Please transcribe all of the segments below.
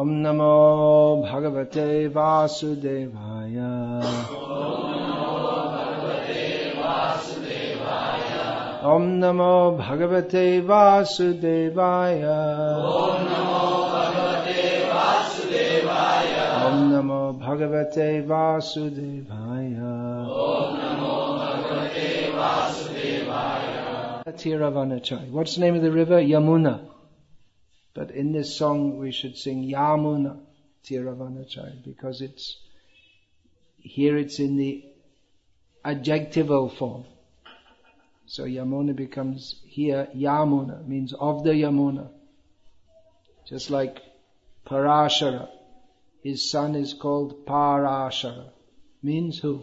ॐ नमो भगवते वासुदेवाय ॐ नमो भगवते वासुदेवाय ॐ नमो भगवते वासुदेवाय Tiravanachai. What's the name of the river? Yamuna. But in this song we should sing Yamuna Tiravanachai because it's here it's in the adjectival form. So Yamuna becomes here Yamuna means of the Yamuna. Just like Parashara. His son is called Parashara. Means who?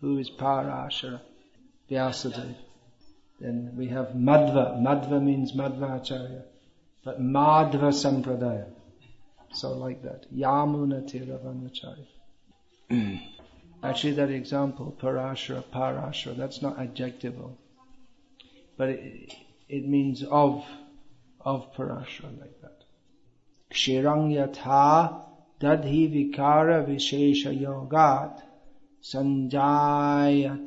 Who is Parashara? Vyasadeva. Then we have Madhva. Madhva means Madhva Acharya. But Madhva Sampradaya. So like that. Yamuna Tiravanacharya. Hmm. Actually that example, Parashara, Parashara, that's not adjectival. But it, it means of, of Parashara like that. Kshirang yatha dadhi vikara vishesha yogat sanjayate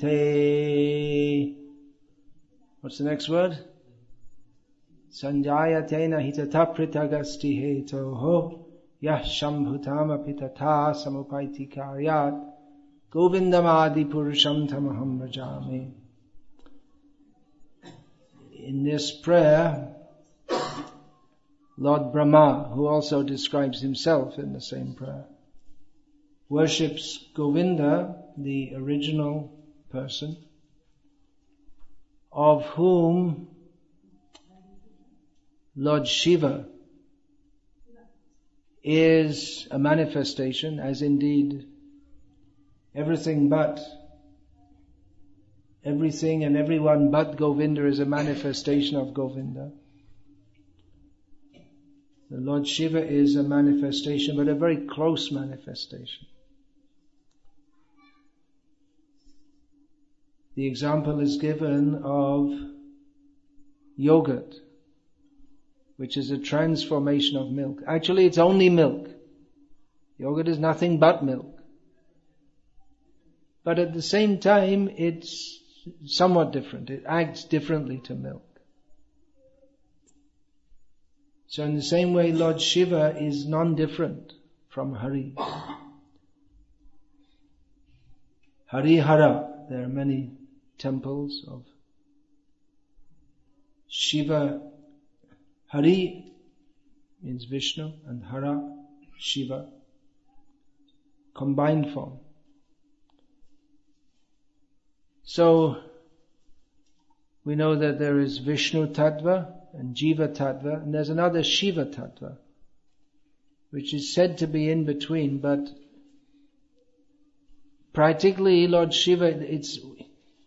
What's the next word? Sanjayatena samupaiti karyat govindamadi purusham tamaham bhajami. In this prayer, Lord Brahma, who also describes himself in the same prayer, worships Govinda, the original person, of whom Lord Shiva is a manifestation, as indeed everything but everything and everyone but Govinda is a manifestation of Govinda. The Lord Shiva is a manifestation, but a very close manifestation. The example is given of yogurt, which is a transformation of milk. Actually, it's only milk. Yogurt is nothing but milk. But at the same time, it's somewhat different. It acts differently to milk. So in the same way, Lord Shiva is non-different from Hari. Harihara, there are many temples of Shiva. Hari means Vishnu and Hara, Shiva. Combined form. So, we know that there is Vishnu Tattva and Jiva Tattva, and there's another Shiva Tattva, which is said to be in between, but practically Lord Shiva, it's,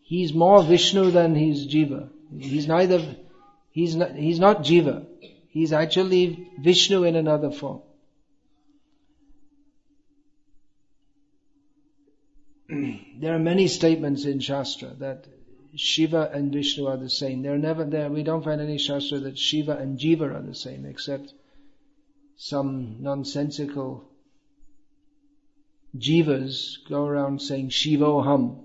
he's more Vishnu than he's Jiva. He's neither, he's not, he's not Jiva. He's actually Vishnu in another form. there are many statements in Shastra that Shiva and Vishnu are the same. They're never there. We don't find any Shastra that Shiva and Jiva are the same, except some nonsensical Jivas go around saying Shivoham,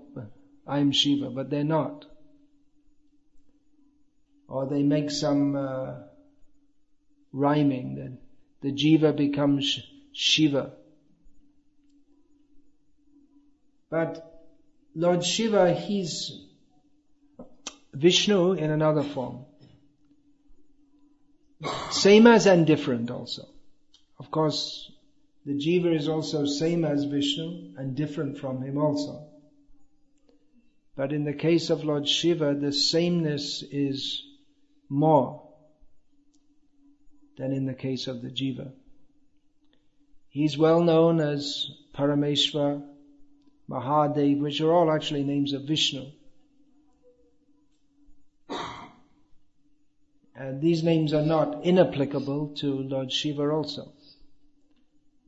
I'm Shiva, but they're not. Or they make some uh, rhyming that the Jiva becomes Shiva. But Lord Shiva, he's Vishnu in another form. Same as and different also. Of course, the Jiva is also same as Vishnu and different from him also. But in the case of Lord Shiva, the sameness is more than in the case of the Jiva. He's well known as Parameshwar, Mahadev, which are all actually names of Vishnu. And these names are not inapplicable to Lord Shiva also.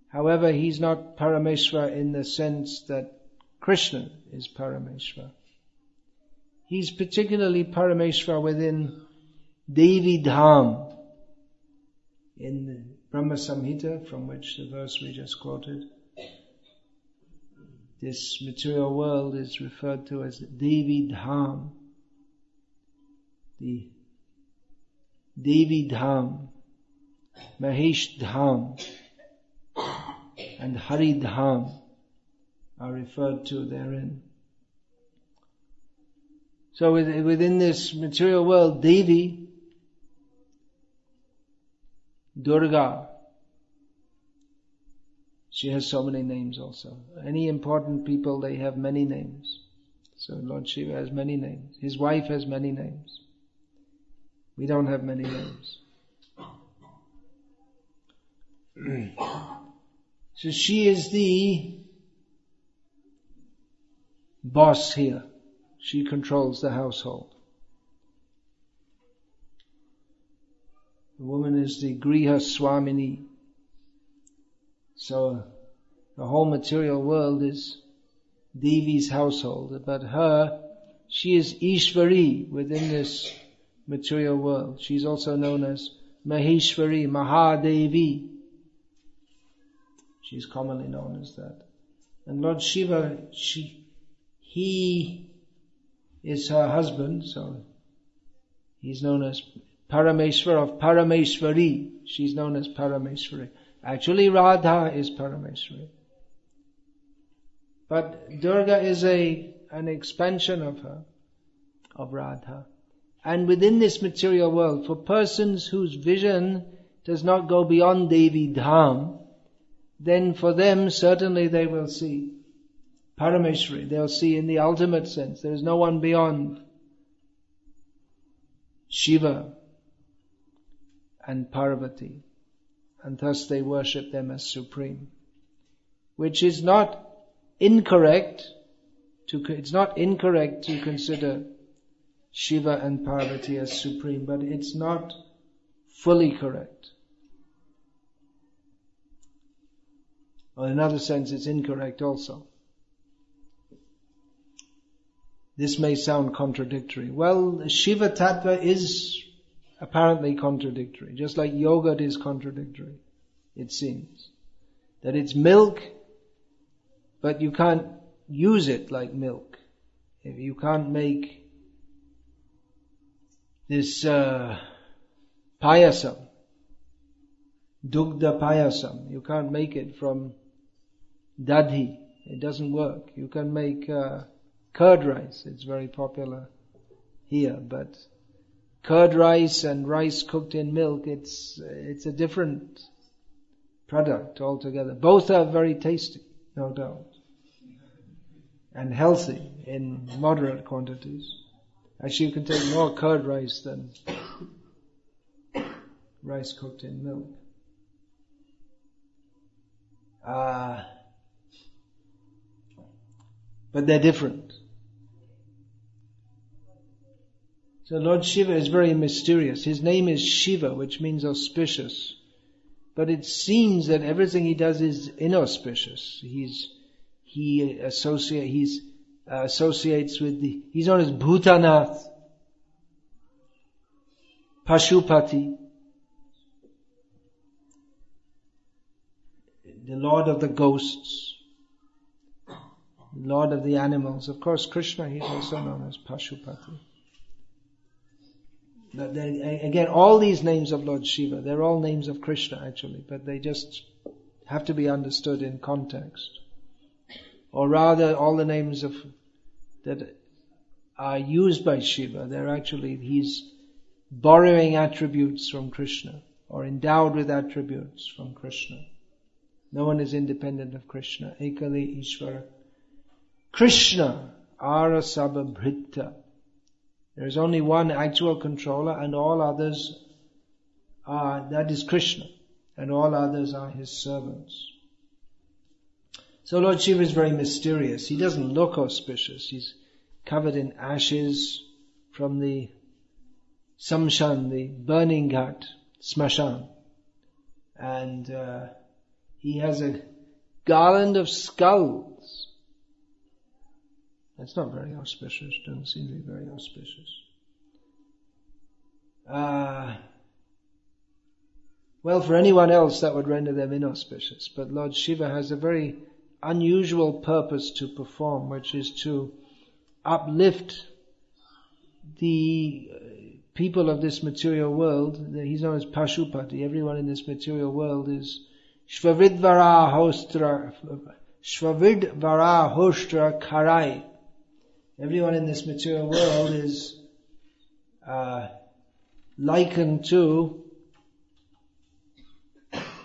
However, he's not Parameshwar in the sense that Krishna is Parameshwar. He's particularly Parameshwar within Devi Dham, in the Brahma Samhita, from which the verse we just quoted, this material world is referred to as Devi Dham. The Devi Dham, Mahesh Dham, and Hari Dham are referred to therein. So within this material world, Devi, Durga, she has so many names also. Any important people, they have many names. So Lord Shiva has many names. His wife has many names. We don't have many names. so she is the boss here. She controls the household. The woman is the Griha Swamini. So the whole material world is Devi's household, but her, she is Ishvari within this material world. She's also known as Maheshwari, Mahadevi. She's commonly known as that. And Lord Shiva, she, he is her husband, so he's known as Parameshwar of Parameshwari. She's known as Parameshwari. Actually, Radha is Parameshwari. But Durga is a, an expansion of her, of Radha. And within this material world, for persons whose vision does not go beyond Devi Dham, then for them certainly they will see Parameshwari. They'll see in the ultimate sense. There is no one beyond Shiva and Parvati. And thus they worship them as supreme. Which is not incorrect to, it's not incorrect to consider Shiva and Parvati as supreme, but it's not fully correct. Well, in another sense, it's incorrect also. This may sound contradictory. Well, Shiva Tattva is apparently contradictory, just like yogurt is contradictory, it seems. That it's milk, but you can't use it like milk. If you can't make this uh, payasam, dugda payasam, you can't make it from dadhi. It doesn't work. You can make uh, curd rice. It's very popular here, but curd rice and rice cooked in milk, it's, it's a different product altogether. Both are very tasty, no doubt. And healthy in moderate quantities. Actually, you can take more curd rice than rice cooked in milk. Uh, but they're different. So Lord Shiva is very mysterious. His name is Shiva, which means auspicious. But it seems that everything he does is inauspicious. He's, he associate, he's, uh, associates with the, he's known as Bhutanath, Pashupati, the Lord of the ghosts, Lord of the animals. Of course, Krishna, he's also known as Pashupati. They, again, all these names of Lord Shiva, they're all names of Krishna actually, but they just have to be understood in context. Or rather, all the names of that are used by Shiva, they're actually, he's borrowing attributes from Krishna, or endowed with attributes from Krishna. No one is independent of Krishna. Ekali Ishvara. Krishna, Arasabha Bhritta. There is only one actual controller and all others are, that is Krishna, and all others are his servants. So Lord Shiva is very mysterious. He doesn't look auspicious. He's covered in ashes from the samshan, the burning ghat, smashan. And uh, he has a garland of skulls that's not very auspicious. Doesn't seem to be very auspicious. Uh, Well, for anyone else that would render them inauspicious, but Lord Shiva has a very unusual purpose to perform, which is to uplift the uh, people of this material world. He's known as Pashupati. Everyone in this material world is Shvavidvara Hostra, Shvavidvara Hostra Karai. Everyone in this material world is uh, likened to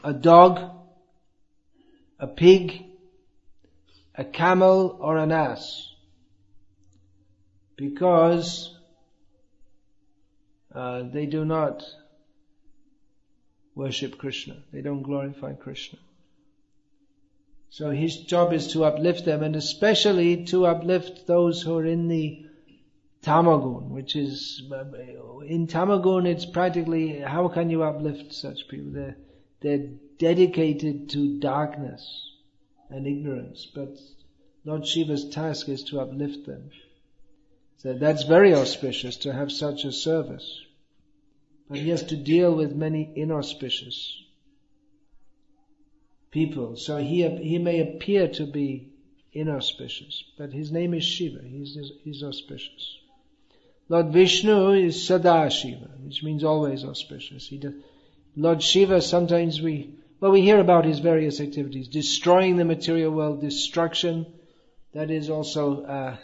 a dog, a pig, a camel, or an ass. Because uh, they do not worship Krishna. They don't glorify Krishna. So his job is to uplift them and especially to uplift those who are in the tamagun, which is, in tamagun it's practically, how can you uplift such people? They're, they're dedicated to darkness and ignorance, but Lord Shiva's task is to uplift them. So that's very auspicious to have such a service. But he has to deal with many inauspicious people. So he, he may appear to be inauspicious, but his name is Shiva. He's, he's auspicious. Lord Vishnu is Sadashiva, which means always auspicious. He does, Lord Shiva, sometimes we, well, we hear about his various activities. Destroying the material world, destruction. That is also, uh,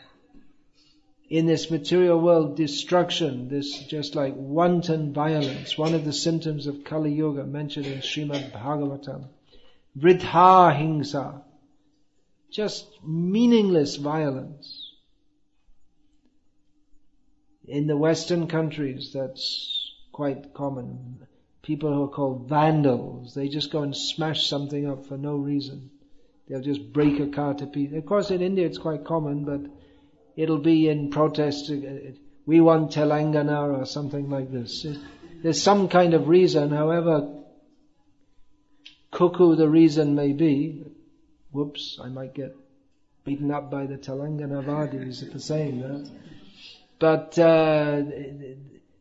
in this material world, destruction, this just like wanton violence, one of the symptoms of Kali Yuga mentioned in Srimad Bhagavatam. Vridha hingsa. Just meaningless violence. In the Western countries, that's quite common. People who are called vandals, they just go and smash something up for no reason. They'll just break a car to pieces. Of course, in India it's quite common, but it'll be in protest. Uh, we want Telangana or something like this. There's some kind of reason, however cuckoo the reason may be. Whoops, I might get beaten up by the Telangana Vadis for saying that. But uh,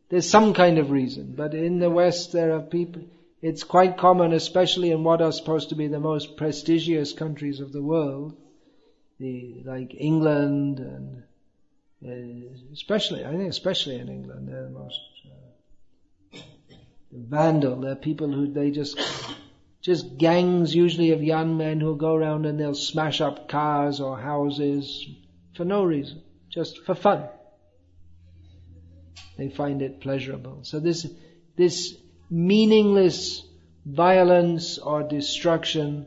there's some kind of reason. But in the West, there are people. It's quite common, especially in what are supposed to be the most prestigious countries of the world, the like England and uh, especially, I think, especially in England, they're the most uh, vandal. They're people who they just just gangs usually of young men who go around and they'll smash up cars or houses for no reason, just for fun. They find it pleasurable. So this, this meaningless violence or destruction,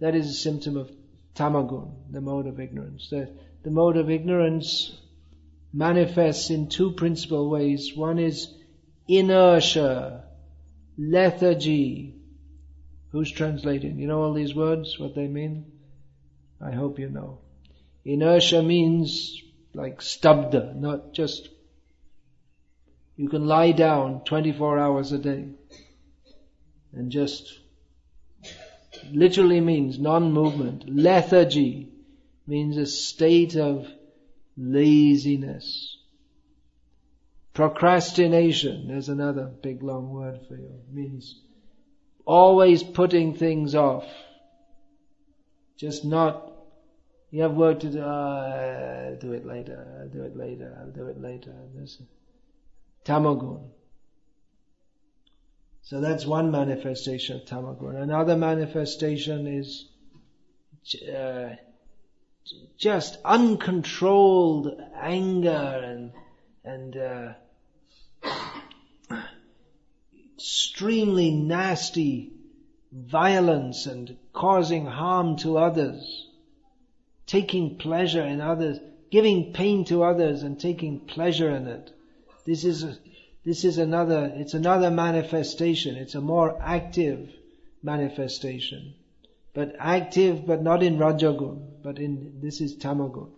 that is a symptom of tamagun, the mode of ignorance. The, the mode of ignorance manifests in two principal ways. One is inertia, lethargy. Who's translating? You know all these words, what they mean? I hope you know. Inertia means like stabda, not just you can lie down 24 hours a day and just literally means non-movement. Lethargy means a state of laziness. Procrastination, there's another big long word for you, means always putting things off. Just not, you have work to do, do it later, do it later, I'll do it later. There's, tamagun. So that's one manifestation of tamagun. Another manifestation is uh, just uncontrolled anger and and uh, extremely nasty violence and causing harm to others, taking pleasure in others, giving pain to others and taking pleasure in it. This is a, this is another, it's another manifestation. It's a more active manifestation. But active, but not in Rajagun, but in, this is Tamagun.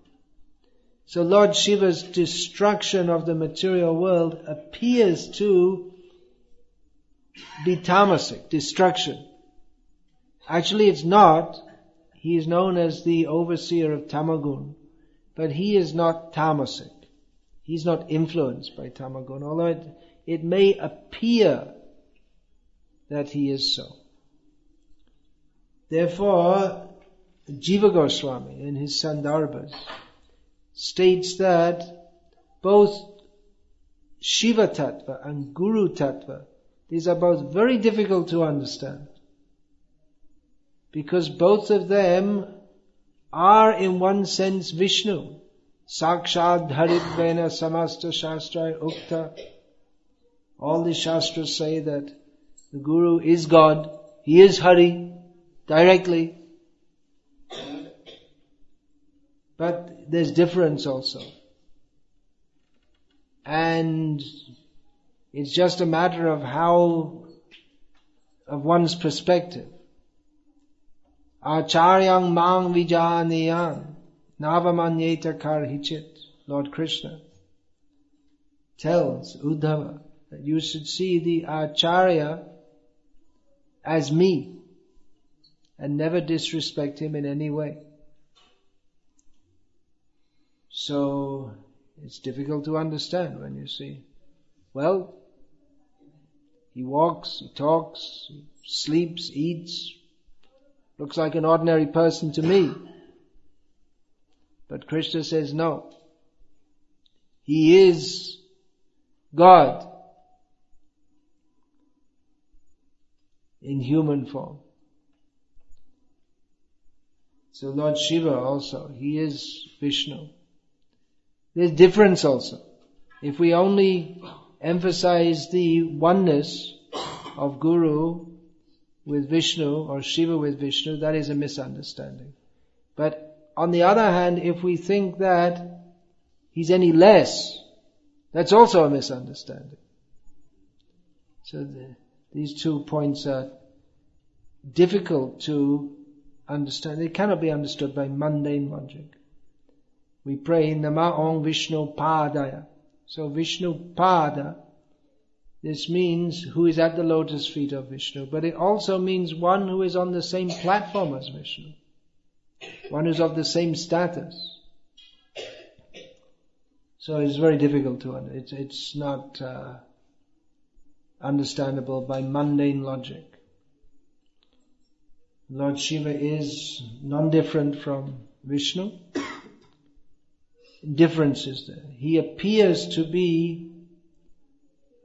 So Lord Shiva's destruction of the material world appears to be tamasic, destruction. Actually it's not. He is known as the overseer of Tamagun, but he is not tamasic. He's not influenced by tamagun, although it, it may appear that he is so. Therefore, Jiva Goswami in his Sandarbhas states that both Shiva Tattva and Guru Tattva, these are both very difficult to understand. Because both of them are in one sense Vishnu. Sakshad Haridvena Samasta Shastra Ukta. All the Shastras say that the Guru is God. He is Hari directly. But there's difference also. And it's just a matter of how, of one's perspective. Acharyang mang vijaniyang navamanyeta karhichit. Lord Krishna tells Uddhava that you should see the Acharya as me and never disrespect him in any way. So it's difficult to understand when you see, well, he walks, he talks, he sleeps, eats, looks like an ordinary person to me. But Krishna says no. He is God in human form. So Lord Shiva also, he is Vishnu. There's difference also. If we only emphasize the oneness of Guru with Vishnu or Shiva with Vishnu, that is a misunderstanding. But on the other hand, if we think that he's any less, that's also a misunderstanding. So the, these two points are difficult to understand. They cannot be understood by mundane logic. We pray Nama Om Vishnu Padaya. So Vishnu Pada, this means who is at the lotus feet of Vishnu, but it also means one who is on the same platform as Vishnu. One who's of the same status. So it's very difficult to understand. It's, it's not uh, understandable by mundane logic. Lord Shiva is non-different from Vishnu differences there. He appears to be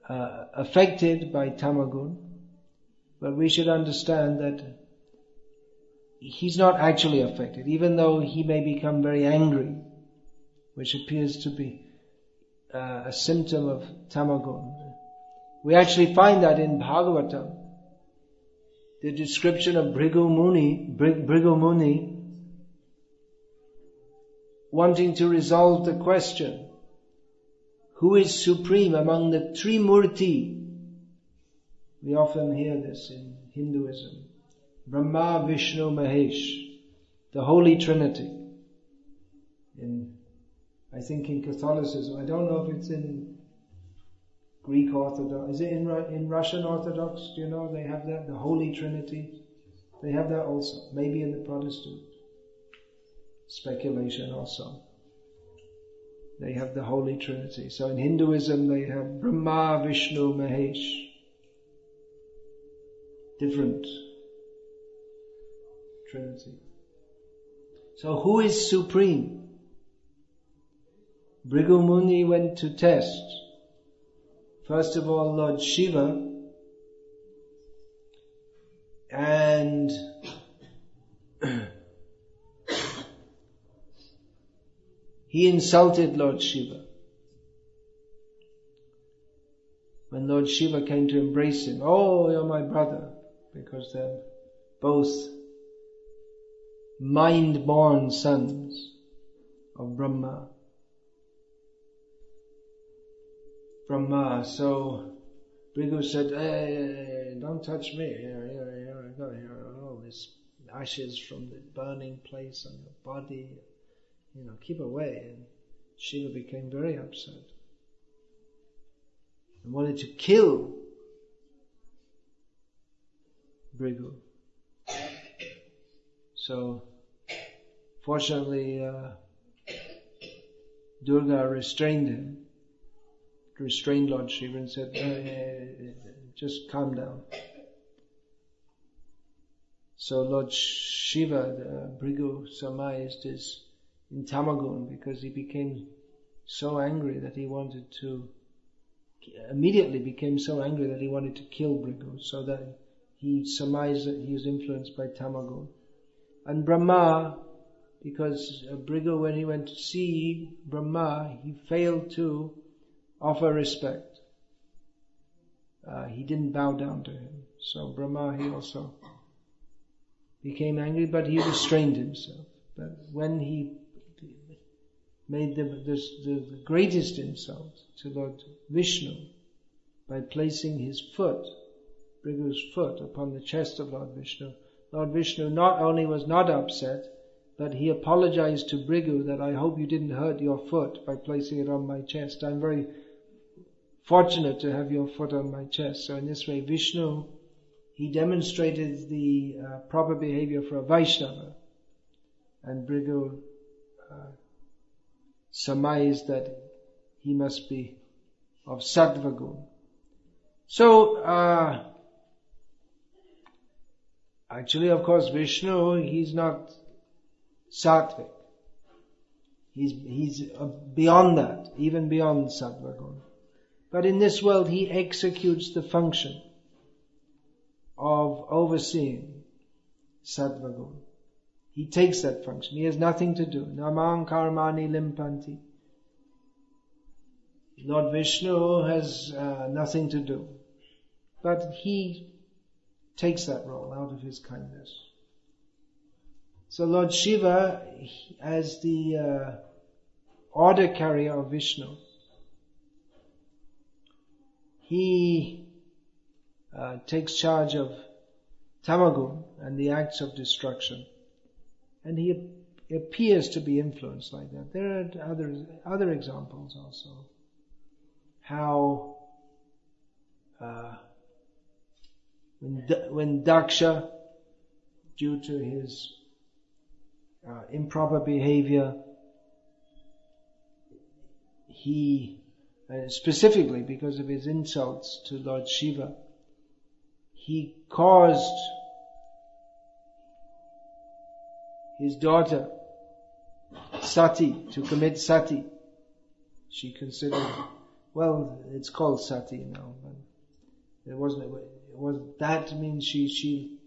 uh, affected by tamagun, but we should understand that he's not actually affected, even though he may become very angry, which appears to be uh, a symptom of tamagun. We actually find that in Bhagavatam. The description of Bhrigu Muni, Bhrigu Muni wanting to resolve the question, who is supreme among the three murti? We often hear this in Hinduism. Brahma, Vishnu, Mahesh, the Holy Trinity. In, I think in Catholicism, I don't know if it's in Greek Orthodox, is it in, in Russian Orthodox? Do you know they have that, the Holy Trinity? They have that also, maybe in the Protestant speculation also. They have the Holy Trinity. So in Hinduism they have Brahma, Vishnu, Mahesh. Different Trinity. So who is supreme? Bhrigu Muni went to test. First of all, Lord Shiva and He insulted Lord Shiva. When Lord Shiva came to embrace him, oh, you're my brother, because they're both mind-born sons of Brahma. Brahma. So Bhrigu said, hey, don't touch me. Here, here, here, I got here all ashes from the burning place on your body you know, keep away. And Shiva became very upset and wanted to kill Bhrigu. So, fortunately, uh, Durga restrained him, restrained Lord Shiva and said, uh, just calm down. So Lord Shiva, the Bhrigu surmised, is in Tamagun because he became so angry that he wanted to, immediately became so angry that he wanted to kill Bhrigu, so that he surmised that he was influenced by Tamagun. And Brahma, because Bhrigu, when he went to see Brahma, he failed to offer respect. Uh, he didn't bow down to him. So Brahma, he also became angry, but he restrained himself. But when he made the, the, greatest insult to Lord Vishnu by placing his foot, Bhrigu's foot, upon the chest of Lord Vishnu, Lord Vishnu not only was not upset, but he apologized to Bhrigu that I hope you didn't hurt your foot by placing it on my chest. I'm very fortunate to have your foot on my chest. So in this way, Vishnu he demonstrated the uh, proper behavior for a Vaishnava. And Bhrigu uh, surmised that he must be of Sattva So, uh, actually, of course, Vishnu, he's not Sattvic. He's, he's uh, beyond that, even beyond Sattva But in this world, he executes the function of overseeing sattva He takes that function. He has nothing to do. Namang karmani limpanti. Lord Vishnu has uh, nothing to do. But he takes that role out of his kindness. So Lord Shiva, as the uh, order carrier of Vishnu, he uh, takes charge of Tamagun and the acts of destruction. And he appears to be influenced like that. There are other, other examples also. How uh, when, when Daksha, due to his uh, improper behavior, he, uh, specifically because of his insults to Lord Shiva, he caused his daughter Sati to commit sati. She considered, well, it's called sati now, but it wasn't, it was, that means she, she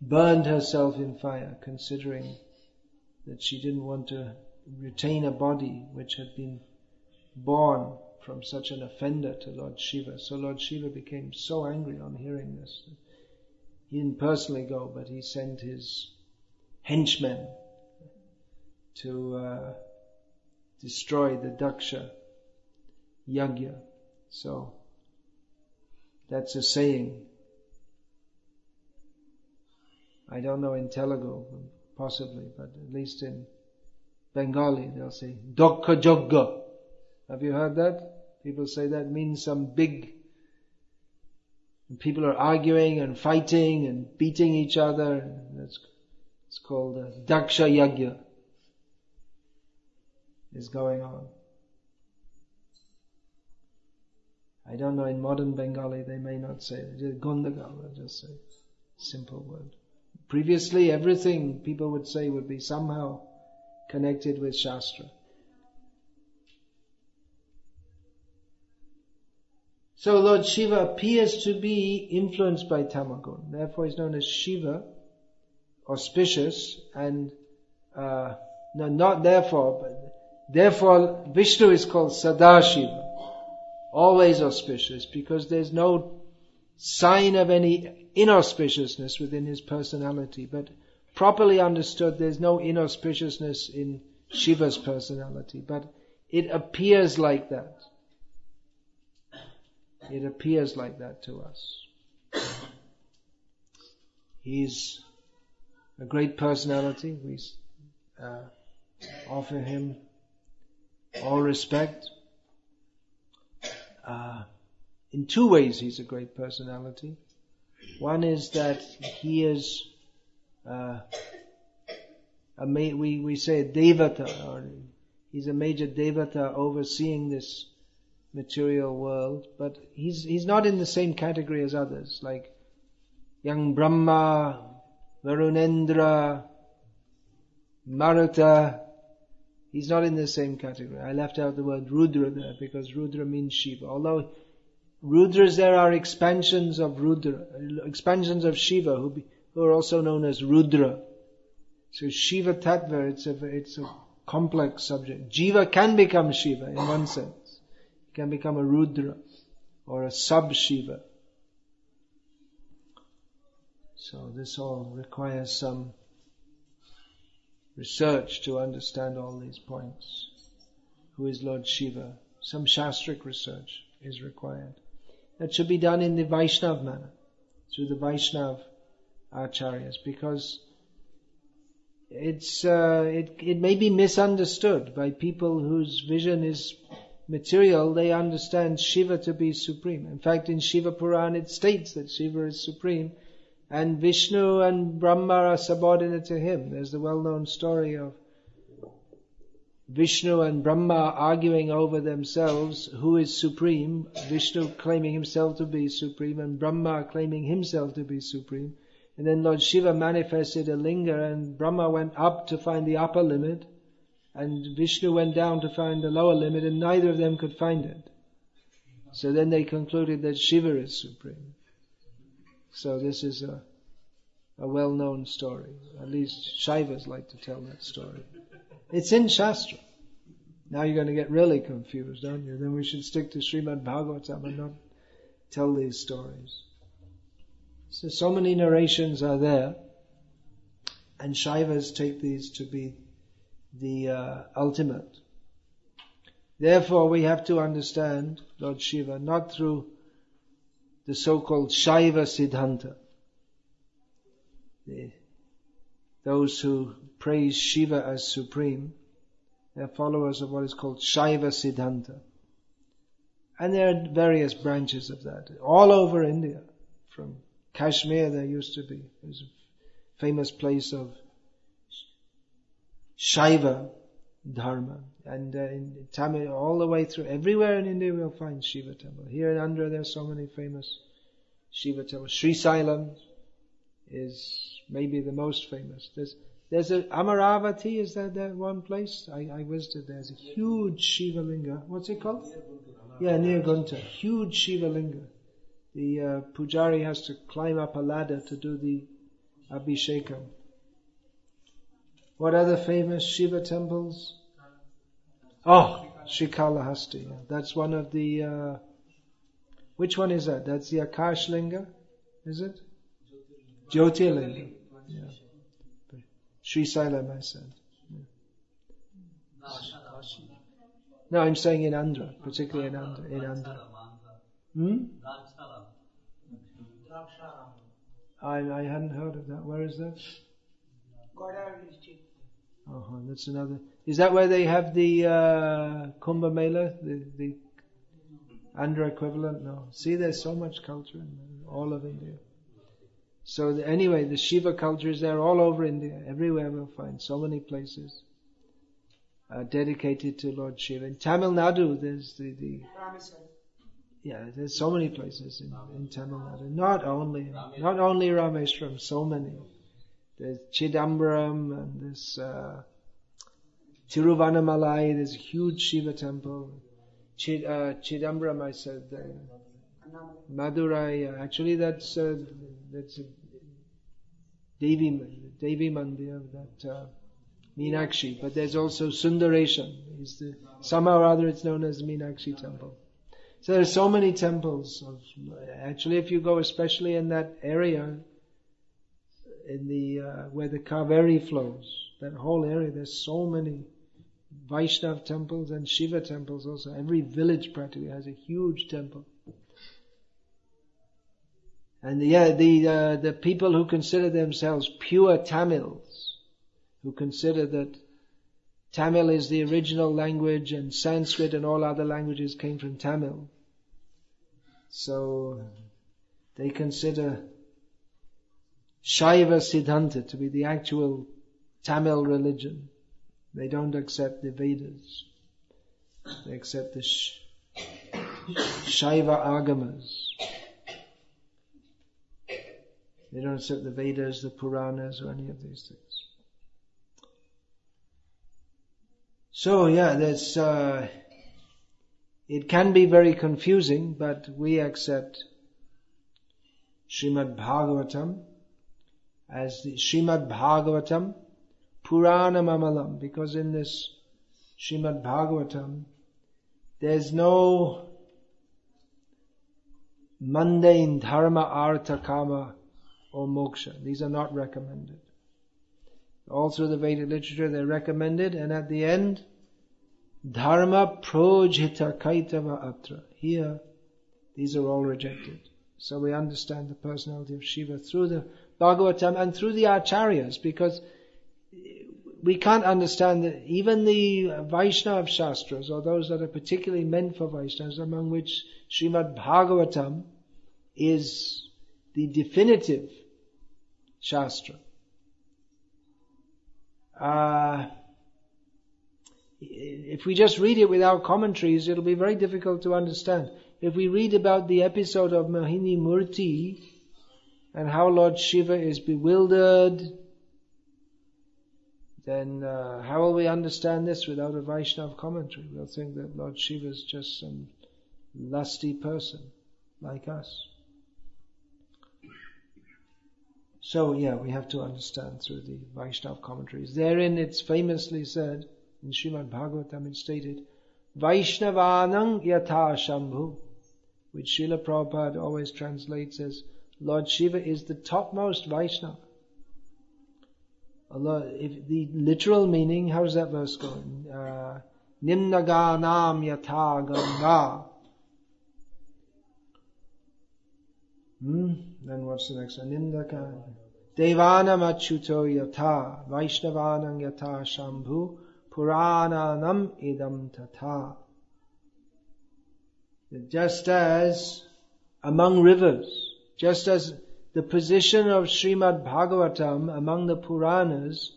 burned herself in fire, considering that she didn't want to retain a body which had been born from such an offender to Lord Shiva. So Lord Shiva became so angry on hearing this. He didn't personally go, but he sent his henchmen to uh, destroy the Daksha Yagya. So that's a saying. I don't know in Telugu, possibly, but at least in Bengali they'll say Dokka Jogga. Have you heard that? People say that means some big people are arguing and fighting and beating each other. That's it's called Daksha Yagya is going on. I don't know in modern Bengali they may not say it. Gondagal, they just say simple word. Previously everything people would say would be somehow connected with Shastra. So Lord Shiva appears to be influenced by Tamagun. Therefore he's known as Shiva, auspicious, and uh, no, not therefore, but therefore Vishnu is called Sadashiva, always auspicious, because there's no sign of any inauspiciousness within his personality. But properly understood, there's no inauspiciousness in Shiva's personality, but it appears like that. It appears like that to us. He's a great personality. We uh, offer him all respect. Uh, in two ways, he's a great personality. One is that he is uh, a ma- we we say devata, or he's a major devata overseeing this material world, but he's, he's not in the same category as others, like young Brahma, Varunendra, Maruta, he's not in the same category. I left out the word Rudra there because Rudra means Shiva. Although Rudras there are expansions of Rudra, expansions of Shiva who, be, who are also known as Rudra. So Shiva Tattva, it's a, it's a complex subject. Jiva can become Shiva in one sense. He can become a Rudra or a sub-Shiva. So this all requires some research to understand all these points. Who is Lord Shiva? Some shastric research is required. That should be done in the Vaishnav manner, through the Vaishnav acharyas, because it's uh, it it may be misunderstood by people whose vision is material. They understand Shiva to be supreme. In fact, in Shiva Puran it states that Shiva is supreme, and Vishnu and Brahma are subordinate to him. There's the well-known story of Vishnu and Brahma arguing over themselves who is supreme. Vishnu claiming himself to be supreme, and Brahma claiming himself to be supreme. And then Lord Shiva manifested a linga and Brahma went up to find the upper limit and Vishnu went down to find the lower limit and neither of them could find it. So then they concluded that Shiva is supreme. So this is a, a well-known story. At least Shaivas like to tell that story. It's in Shastra. Now you're going to get really confused, aren't you? Then we should stick to Srimad Bhagavatam and not tell these stories. So, so many narrations are there, and Shaivas take these to be the uh, ultimate. Therefore, we have to understand Lord Shiva not through the so-called Shaiva Siddhanta. The, those who praise Shiva as supreme, they're followers of what is called Shaiva Siddhanta. And there are various branches of that all over India, from Kashmir there used to be. There's a famous place of Shaiva Dharma. And uh, in Tamil, all the way through, everywhere in India we'll find Shiva temple. Here in Andhra there's so many famous Shiva temples. Sri Sailam is maybe the most famous. There's, there's a Amaravati, is that that one place? I, I visited. There's a huge Shiva Linga. What's it called? Yeah, near Guntur. Huge Shiva Linga the uh, pujari has to climb up a ladder to do the abhishekam. What other famous Shiva temples? Oh, Srikalahasti. That's one of the. Uh, which one is that? That's the Akashlinga, is it? Jyotirlinga. Yeah. Sri Sailam, I said. Yeah. No, I'm saying in Andhra, particularly in Andhra. In Andhra. Hmm? I, I hadn't heard of that. Where is that? Uh-huh, that's another. Is that where they have the uh, Kumbh Mela, the, the Andhra equivalent? No. See, there's so much culture in all of India. So the, anyway, the Shiva culture is there all over India. Everywhere we'll find so many places uh, dedicated to Lord Shiva. In Tamil Nadu, there's the, the yeah, there's so many places in, in Tamil Nadu. Not only, not only Rameshwaram, so many. There's Chidambaram and this. uh, Tiruvannamalai, there's a huge Shiva temple. Chid, uh, Chidambaram, I said, uh, Madurai, actually that's, uh, that's a Devi, Devi Mandir, that, uh, Meenakshi, but there's also Sundareshan. The, somehow or other it's known as Meenakshi temple. So there's so many temples. Of, actually, if you go especially in that area, in the uh, where the Kaveri flows, that whole area, there's so many Vaishnav temples and Shiva temples also. Every village practically has a huge temple. And yeah, the uh, the people who consider themselves pure Tamils, who consider that Tamil is the original language and Sanskrit and all other languages came from Tamil. So they consider Shaiva Siddhanta to be the actual Tamil religion. They don't accept the Vedas. They accept the Sh- Shaiva Agamas. They don't accept the Vedas, the Puranas, or any of these things. So yeah, there's, uh, it can be very confusing, but we accept Srimad Bhagavatam as the Srimad Bhagavatam Puranam Amalam, because in this Srimad Bhagavatam, there's no mundane dharma, artha, kama, or moksha. These are not recommended. Through the Vedic literature, they're recommended, and at the end, dharma projita kaitava atra. Here, these are all rejected. So we understand the personality of Shiva through the Bhagavatam and through the Acharyas, because we can't understand that even the Vaishnava Shastras, or those that are particularly meant for Vaishnavas, among which Srimad Bhagavatam is the definitive Shastra. Uh, if we just read it without commentaries, it'll be very difficult to understand. If we read about the episode of Mohini Murti and how Lord Shiva is bewildered then uh, how will we understand this without a Vaishnav commentary? We'll think that Lord Shiva is just some lusty person like us. So yeah, we have to understand through the Vaishnav commentaries. Therein it's famously said, in Srimad Bhagavatam it's stated, Vaishnavanang yatha shambhu, which Srila Prabhupada always translates as, Lord Shiva is the topmost Vaishnava. Allah, if the literal meaning, how does that verse go? Uh, Nimnaganam yata ganga. Hmm? Then what's the next one? Nimnaka. Devanam achuto yatha. Vaishnavanam yatha shambhu. Purananam idam tata. Just as among rivers, just as the position of Srimad Bhagavatam among the Puranas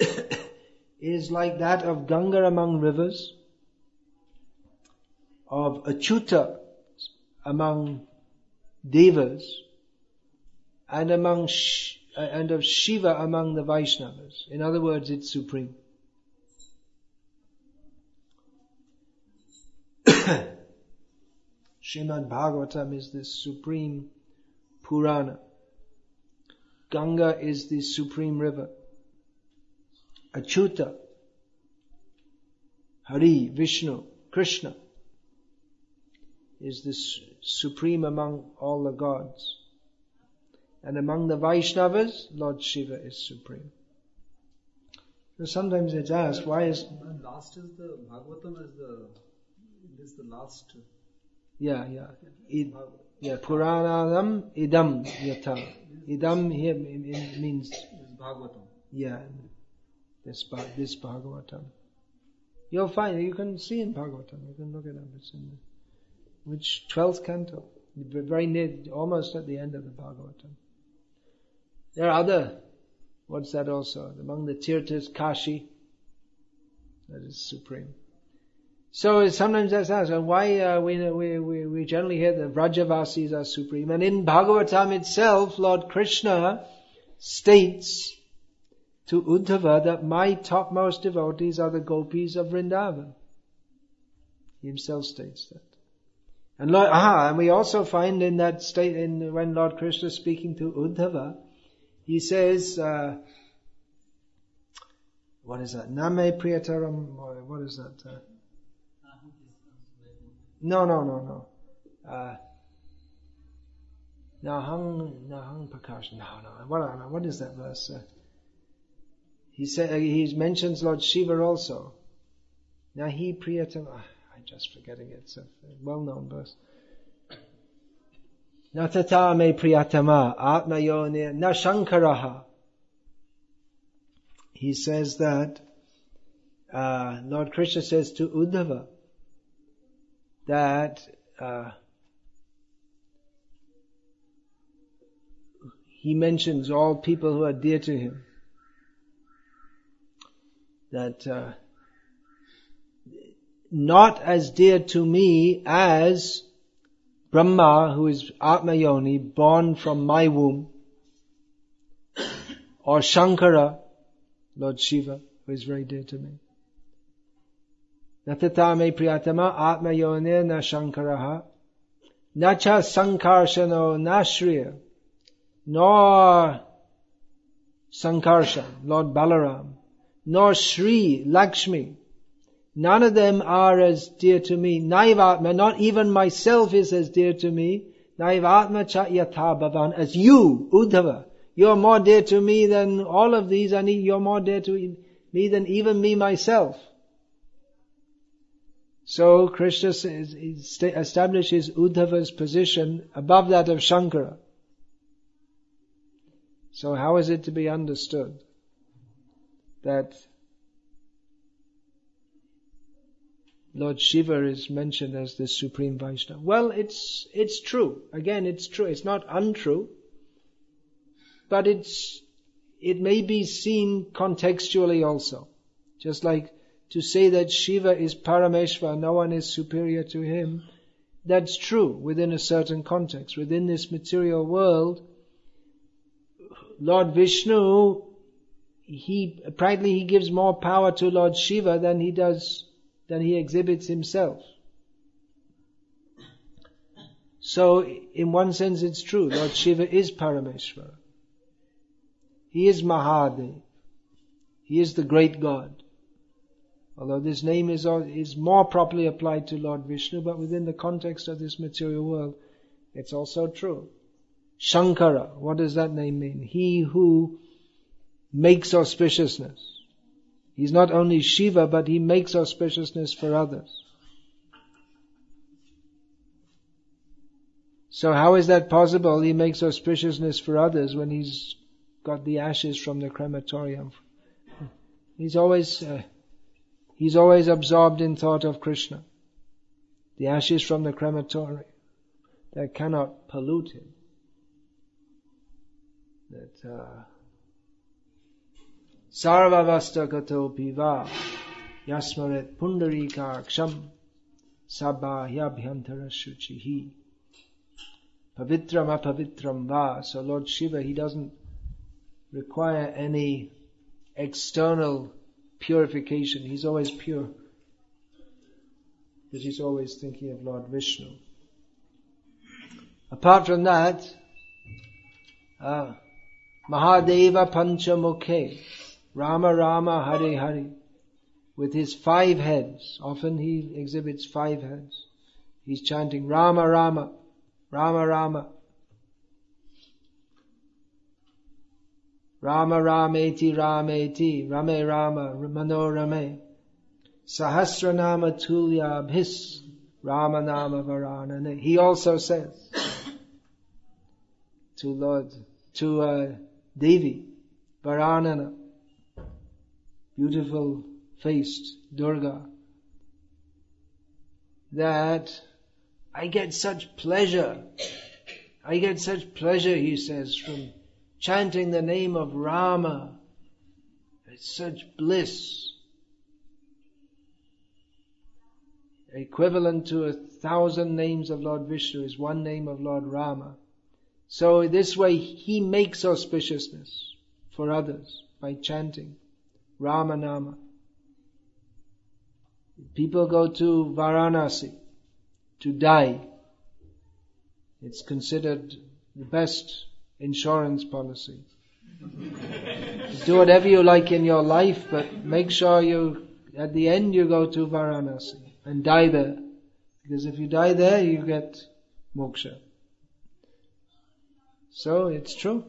is like that of Ganga among rivers, of Achyuta among devas, and among uh, and of Shiva among the Vaishnavas. In other words, it's supreme. Srimad Bhagavatam is this supreme Purana. Ganga is the supreme river. Achuta, Hari, Vishnu, Krishna is the supreme among all the gods. And among the Vaishnavas, Lord Shiva is supreme. So sometimes it's asked, why is... And last is the, Bhagavatam is the, this is the last. Yeah, yeah. It, yeah, Purananam idam yata. Idam here means Bhagavatam. Yeah, this this Bhagavatam. You'll find you can see in Bhagavatam. You can look at it up. It's in the, which twelfth canto, very near, almost at the end of the Bhagavatam. There are other. What's that also? Among the Tirthas, Kashi. That is supreme. So sometimes that's asked, why uh, we, we, we, generally hear that Vrajavasis are supreme. And in Bhagavatam itself, Lord Krishna states to Uddhava that my topmost devotees are the gopis of Vrindavan. He himself states that. And Lord, aha, and we also find in that state, in when Lord Krishna is speaking to Uddhava, he says, uh, what is that? Name Priyataram, what is that? Uh, no, no, no, no. Uh, Nahang, Nahang Prakash. No, no. What, what is that verse? Uh, he said uh, he mentions Lord Shiva also. Nahi Priyatam. Uh, I'm just forgetting it. It's a well-known verse. Natata me priyatama atmayone na shankaraha. He says that uh, Lord Krishna says to Uddhava, that uh, he mentions all people who are dear to him. That uh, not as dear to me as Brahma, who is Atmayoni, born from my womb, or Shankara, Lord Shiva, who is very dear to me. Natata me priyatama atma yone na shankaraha nacha sankarshano nashriya nor Sankarshan, Lord Balaram, nor Sri Lakshmi. None of them are as dear to me. Naivatma, not even myself is as dear to me. Naivatma cha yatha bhavan, as you, Uddhava. You're more dear to me than all of these, and you're more dear to me than even me myself. So Krishna establishes Uddhava's position above that of Shankara. So how is it to be understood that Lord Shiva is mentioned as the supreme Vaishnava? Well, it's, it's true. Again, it's true. It's not untrue. But it's, it may be seen contextually also. Just like to say that Shiva is Parameshwar, no one is superior to him, that's true within a certain context. Within this material world, Lord Vishnu, he practically he gives more power to Lord Shiva than he does than he exhibits himself. So, in one sense, it's true. Lord Shiva is Parameshwara. He is Mahadev. He is the great God. Although this name is, is more properly applied to Lord Vishnu, but within the context of this material world, it's also true. Shankara, what does that name mean? He who makes auspiciousness. He's not only Shiva, but he makes auspiciousness for others. So how is that possible? He makes auspiciousness for others when he's got the ashes from the crematorium. He's always uh, He's always absorbed in thought of Krishna. The ashes from the crematory that cannot pollute him. That uh, Sarvavastagato piva yasmaret pundarika ksham sabbahyabhyantara shuchihi pavitram apavitram va. So Lord Shiva, he doesn't require any external purification. He's always pure. Because he's always thinking of Lord Vishnu. Apart from that, uh, Mahadeva Panchamukhe, Rama Rama Hare Hare, with his five heads. Often he exhibits five heads. He's chanting Rama Rama, Rama Rama, Rama Rameti Rameti Rame Rama Manorame Sahasranama Tulya Bhis Rama Nama Varanane. He also says to Lord, to uh, Devi, Varanana, beautiful faced Durga, that I get such pleasure. I get such pleasure, he says, from chanting the name of Rama. It's such bliss. Equivalent to a thousand names of Lord Vishnu is one name of Lord Rama. So this way he makes auspiciousness for others by chanting Rama Nama. People go to Varanasi to die. It's considered the best insurance policy. Do whatever you like in your life, but make sure you, at the end you go to Varanasi and die there. Because if you die there, you get moksha. So it's true.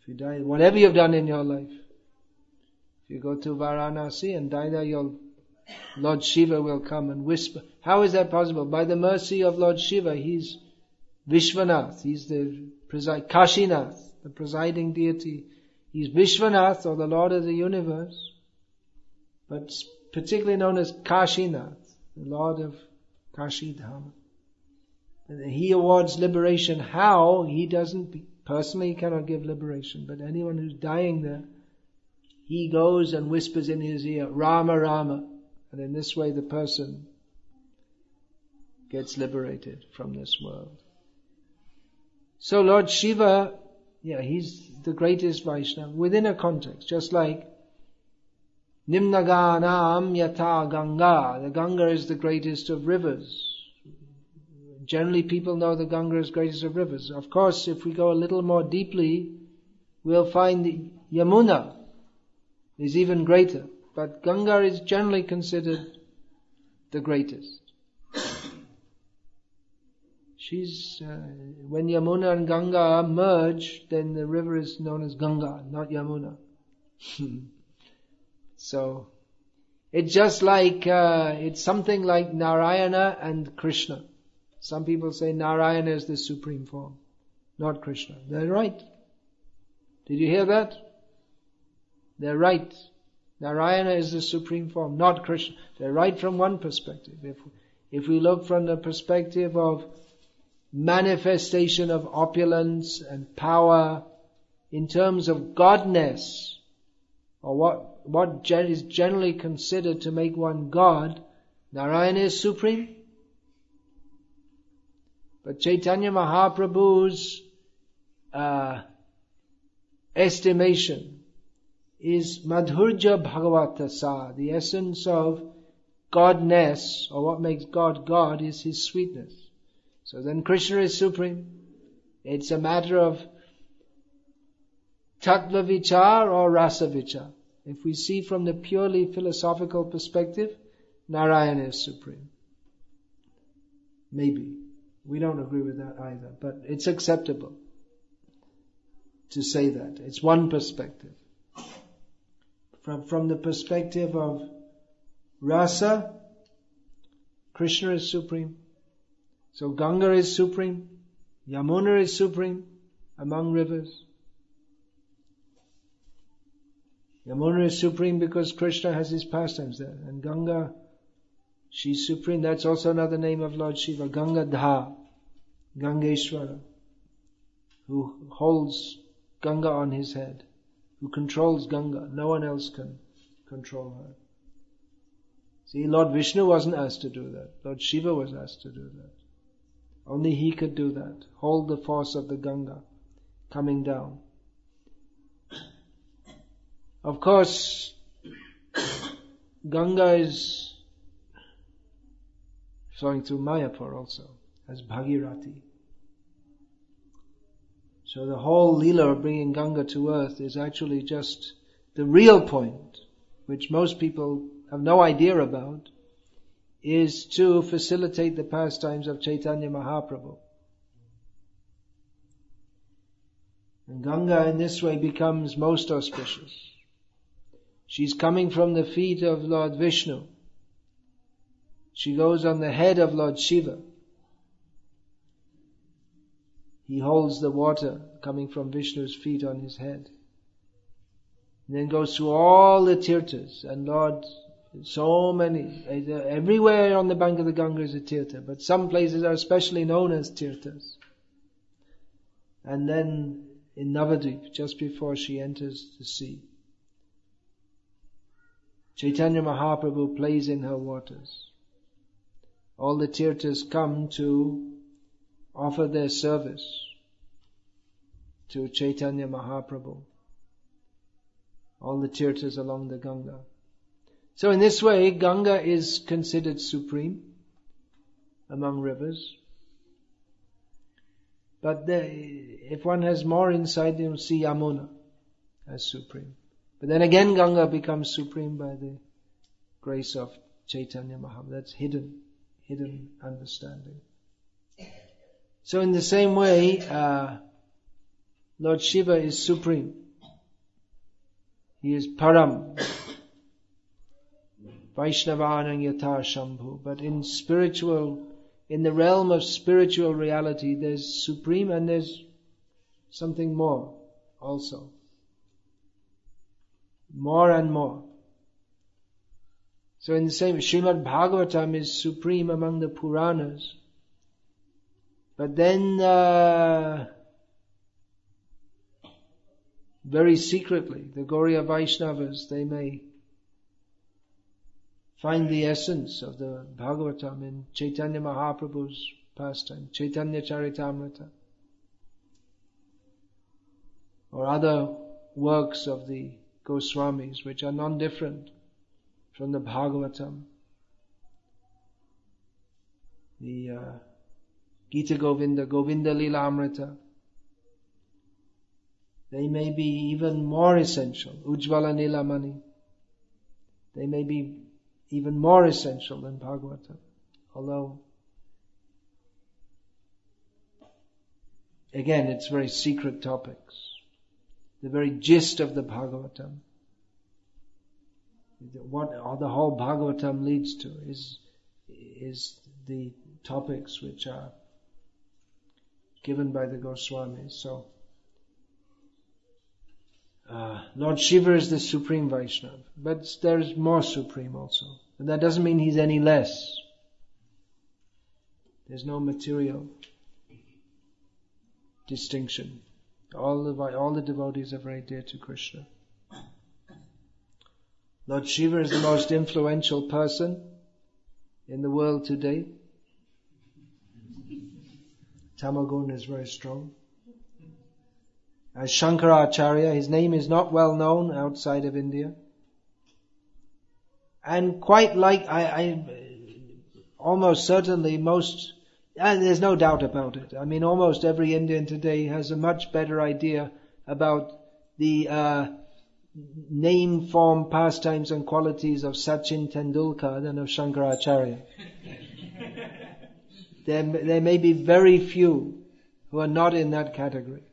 If you die, whatever you've done in your life, if you go to Varanasi and die there, your Lord Shiva will come and whisper. How is that possible? By the mercy of Lord Shiva, He's Vishwanath, he's the preside, Kashinath, the presiding deity. He's Vishwanath or the Lord of the universe, but particularly known as Kashinath, the Lord of Kashidhama. He awards liberation. How? He doesn't, personally he cannot give liberation, but anyone who's dying there, he goes and whispers in his ear, Rama Rama. And in this way the person gets liberated from this world. So Lord Shiva Yeah, he's the greatest Vaishnava within a context, just like Nimnaganam Yata Ganga. The Ganga is the greatest of rivers. Generally people know the Ganga is greatest of rivers. Of course, if we go a little more deeply, we'll find the Yamuna is even greater. But Ganga is generally considered the greatest. She's, uh, when Yamuna and Ganga merge, then the river is known as Ganga, not Yamuna. so, it's just like, uh, it's something like Narayana and Krishna. Some people say Narayana is the supreme form, not Krishna. They're right. Did you hear that? They're right. Narayana is the supreme form, not Krishna. They're right from one perspective. If, if we look from the perspective of manifestation of opulence and power in terms of godness, or what, what is generally considered to make one God, Narayana is supreme. But Chaitanya Mahaprabhu's uh, estimation is Madhurja Bhagavata Sa, the essence of Godness, or what makes God God is His sweetness. So then Krishna is supreme. It's a matter of tattva vichar or rasa vichar. If we see from the purely philosophical perspective, Narayana is supreme. Maybe. We don't agree with that either, but it's acceptable to say that. It's one perspective. From, from the perspective of rasa, Krishna is supreme. So Ganga is supreme, Yamuna is supreme among rivers. Yamuna is supreme because Krishna has his pastimes there. And Ganga, she's supreme. That's also another name of Lord Shiva, Ganga Dha, Gangeshwara, who holds Ganga on his head, who controls Ganga. No one else can control her. See, Lord Vishnu wasn't asked to do that. Lord Shiva was asked to do that. Only he could do that. Hold the force of the Ganga coming down. Of course, Ganga is flowing through Mayapur also as Bhagirathi. So the whole Leela of bringing Ganga to earth is actually just the real point, which most people have no idea about, is to facilitate the pastimes of Chaitanya Mahaprabhu. And Ganga in this way becomes most auspicious. She's coming from the feet of Lord Vishnu. She goes on the head of Lord Shiva. He holds the water coming from Vishnu's feet on his head. And then goes through all the tirthas and Lord so many. Everywhere on the bank of the Ganga is a tirtha, but some places are especially known as tirthas. And then in Navadvip, just before she enters the sea, Chaitanya Mahaprabhu plays in her waters. All the tirthas come to offer their service to Chaitanya Mahaprabhu. All the tirthas along the Ganga. So in this way, Ganga is considered supreme among rivers. But the, if one has more insight, you'll see Yamuna as supreme. But then again, Ganga becomes supreme by the grace of Chaitanya Mahaprabhu. That's hidden, hidden understanding. So in the same way, uh, Lord Shiva is supreme. He is Param. Vaishnavanang Yatha Shambhu. But in spiritual, in the realm of spiritual reality, there's supreme and there's something more also. More and more. So in the same, Srimad Bhagavatam is supreme among the Puranas. But then, uh, very secretly, the Gaudiya Vaishnavas, they may find the essence of the Bhagavatam in Chaitanya Mahaprabhu's pastime, Chaitanya Charitamrita. or other works of the Goswamis which are non-different from the Bhagavatam. The uh, Gita Govinda, Govinda Lila Amrita. They may be even more essential. Ujvala Nilamani. They may be even more essential than Bhagavatam. Although, again, it's very secret topics. The very gist of the Bhagavatam. What the whole Bhagavatam leads to is, is the topics which are given by the Goswamis. So, uh, Lord Shiva is the supreme Vaishnava, but there is more supreme also. And that doesn't mean he's any less. There's no material distinction. All the, all the devotees are very dear to Krishna. Lord Shiva is the most influential person in the world today. Tamagun is very strong. As Shankaracharya, his name is not well known outside of India. And quite like, I, I almost certainly most, and there's no doubt about it. I mean, almost every Indian today has a much better idea about the uh, name, form, pastimes, and qualities of Sachin Tendulkar than of Shankaracharya. There, there may be very few who are not in that category.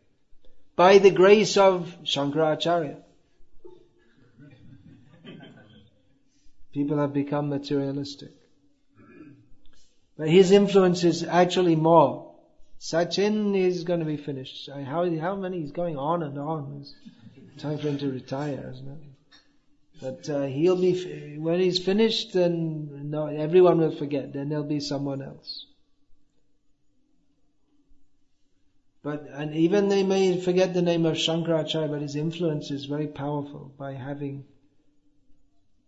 By the grace of Shankaracharya. People have become materialistic. But his influence is actually more. Sachin is going to be finished. How, how many? He's going on and on. It's time for him to retire, isn't it? But uh, he'll be, when he's finished, then no, everyone will forget. Then there'll be someone else. But, and even they may forget the name of Shankaracharya, but his influence is very powerful by having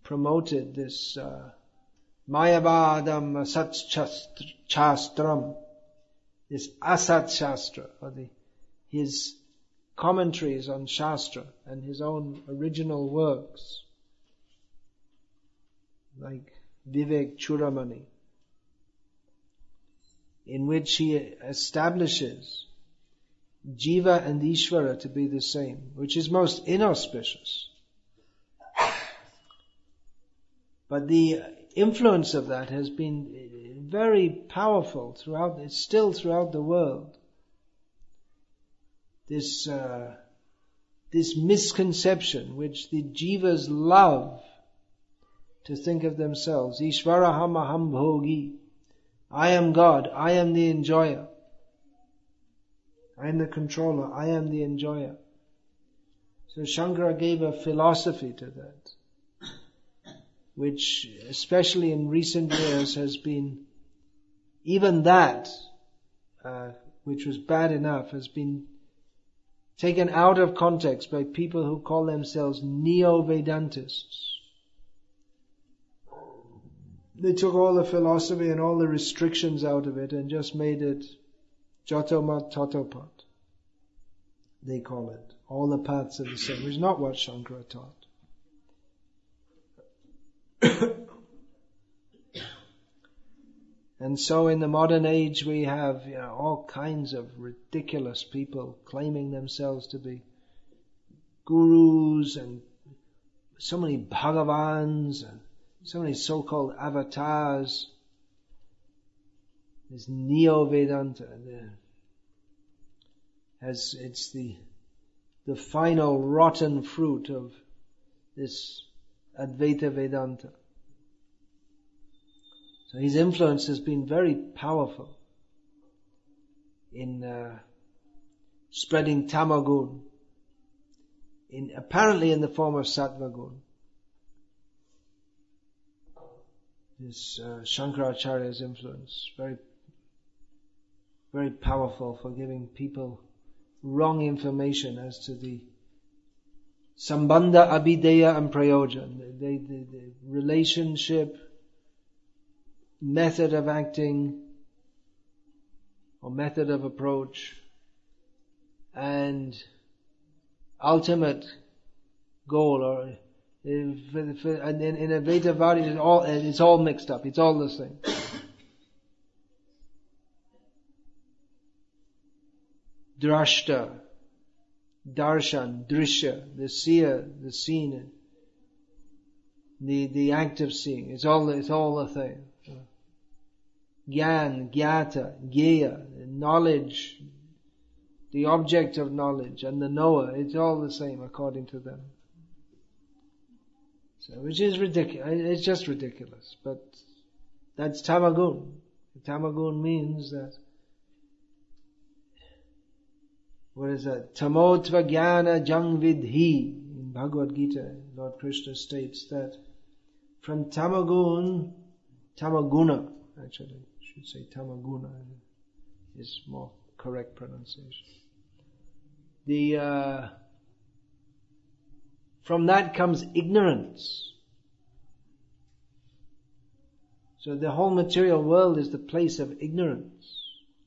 promoted this uh, Mayavadam Asat Shastram, this Asat Shastra, or the, his commentaries on Shastra and his own original works, like Vivek Chudamani, in which he establishes Jiva and Ishvara to be the same, which is most inauspicious. But the influence of that has been very powerful throughout, it's still throughout the world. This, uh, this misconception which the jivas love to think of themselves, Ishvaraham aham bhogi, I am God, I am the enjoyer. I am the controller. I am the enjoyer. So Shankara gave a philosophy to that, which especially in recent years has been, even that, uh, which was bad enough, has been taken out of context by people who call themselves Neo-Vedantists. They took all the philosophy and all the restrictions out of it and just made it Jatomat Tatopat. They call it. All the paths are the same, which is not what Shankara taught. and so in the modern age we have you know, all kinds of ridiculous people claiming themselves to be gurus and so many bhagavans and so many so-called avatars. This neo-Vedanta, as it's the, the final rotten fruit of this Advaita Vedanta. So his influence has been very powerful in uh, spreading tamagun, in apparently in the form of sattvagun. This uh, Shankaracharya's influence, very very powerful for giving people wrong information as to the sambandha, abhideya and prayojan, the, the, the relationship, method of acting, or method of approach, and ultimate goal or and in, in Advaita Vadi it's all, it's all mixed up. It's all the same. Drashta, Darshan, Drishya, the seer, the seen, the, the act of seeing. It's all, it's all the same. Gyan, Gyata, Gya, knowledge, the object of knowledge and the knower, it's all the same according to them. So, which is ridiculous. It's just ridiculous. But that's tamagun. Tamagun means that what is that? Tamotva jnana jangvidhi. In Bhagavad Gita, Lord Krishna states that from tamagun, tamaguna, actually, I should say tamaguna is more correct pronunciation. The, uh, from that comes ignorance. So the whole material world is the place of ignorance.